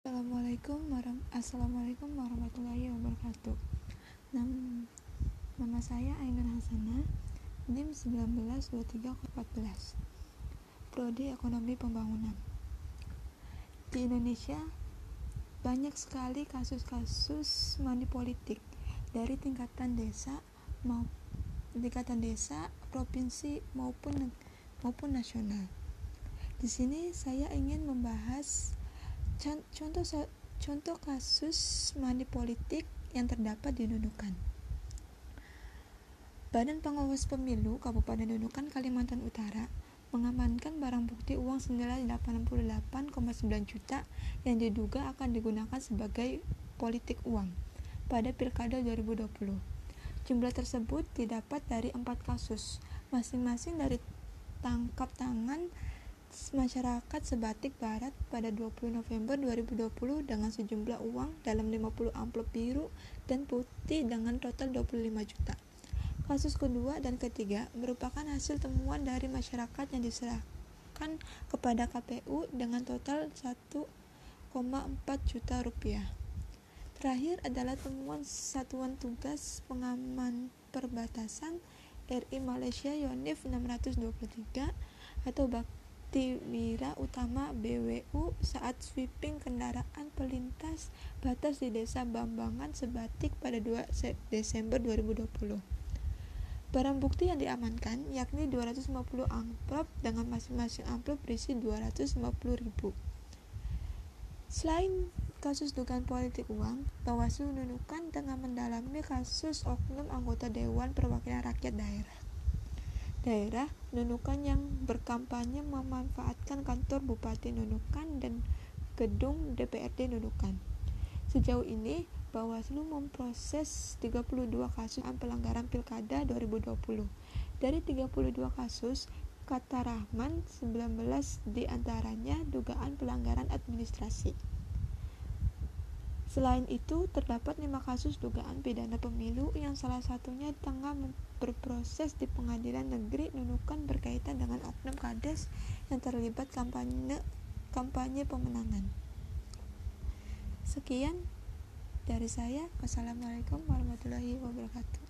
Assalamualaikum Assalamualaikum warahmatullahi wabarakatuh Nam Nama saya Ainun Hasanah NIM 192314 Prodi Ekonomi Pembangunan Di Indonesia banyak sekali kasus-kasus money dari tingkatan desa mau tingkatan desa, provinsi maupun maupun nasional. Di sini saya ingin membahas contoh contoh kasus money politik yang terdapat di Nunukan. Badan Pengawas Pemilu Kabupaten Nunukan Kalimantan Utara mengamankan barang bukti uang senilai 88,9 juta yang diduga akan digunakan sebagai politik uang pada Pilkada 2020. Jumlah tersebut didapat dari empat kasus, masing-masing dari tangkap tangan masyarakat sebatik barat pada 20 November 2020 dengan sejumlah uang dalam 50 amplop biru dan putih dengan total 25 juta. Kasus kedua dan ketiga merupakan hasil temuan dari masyarakat yang diserahkan kepada KPU dengan total 1,4 juta rupiah. Terakhir adalah temuan Satuan Tugas Pengaman Perbatasan RI Malaysia Yonif 623 atau Bak Wira Utama BWU saat sweeping kendaraan pelintas batas di Desa Bambangan Sebatik pada 2 Desember 2020. Barang bukti yang diamankan yakni 250 amplop dengan masing-masing amplop berisi 250 ribu. Selain kasus dugaan politik uang, Bawaslu Nunukan tengah mendalami kasus oknum anggota Dewan Perwakilan Rakyat Daerah daerah Nunukan yang berkampanye memanfaatkan kantor Bupati Nunukan dan gedung DPRD Nunukan. Sejauh ini, Bawaslu memproses 32 kasus pelanggaran Pilkada 2020. Dari 32 kasus, kata Rahman 19 di antaranya dugaan pelanggaran administrasi. Selain itu, terdapat lima kasus dugaan pidana pemilu yang salah satunya tengah berproses di Pengadilan Negeri Nunukan berkaitan dengan oknum kades yang terlibat kampanye kampanye pemenangan. Sekian dari saya. Wassalamualaikum warahmatullahi wabarakatuh.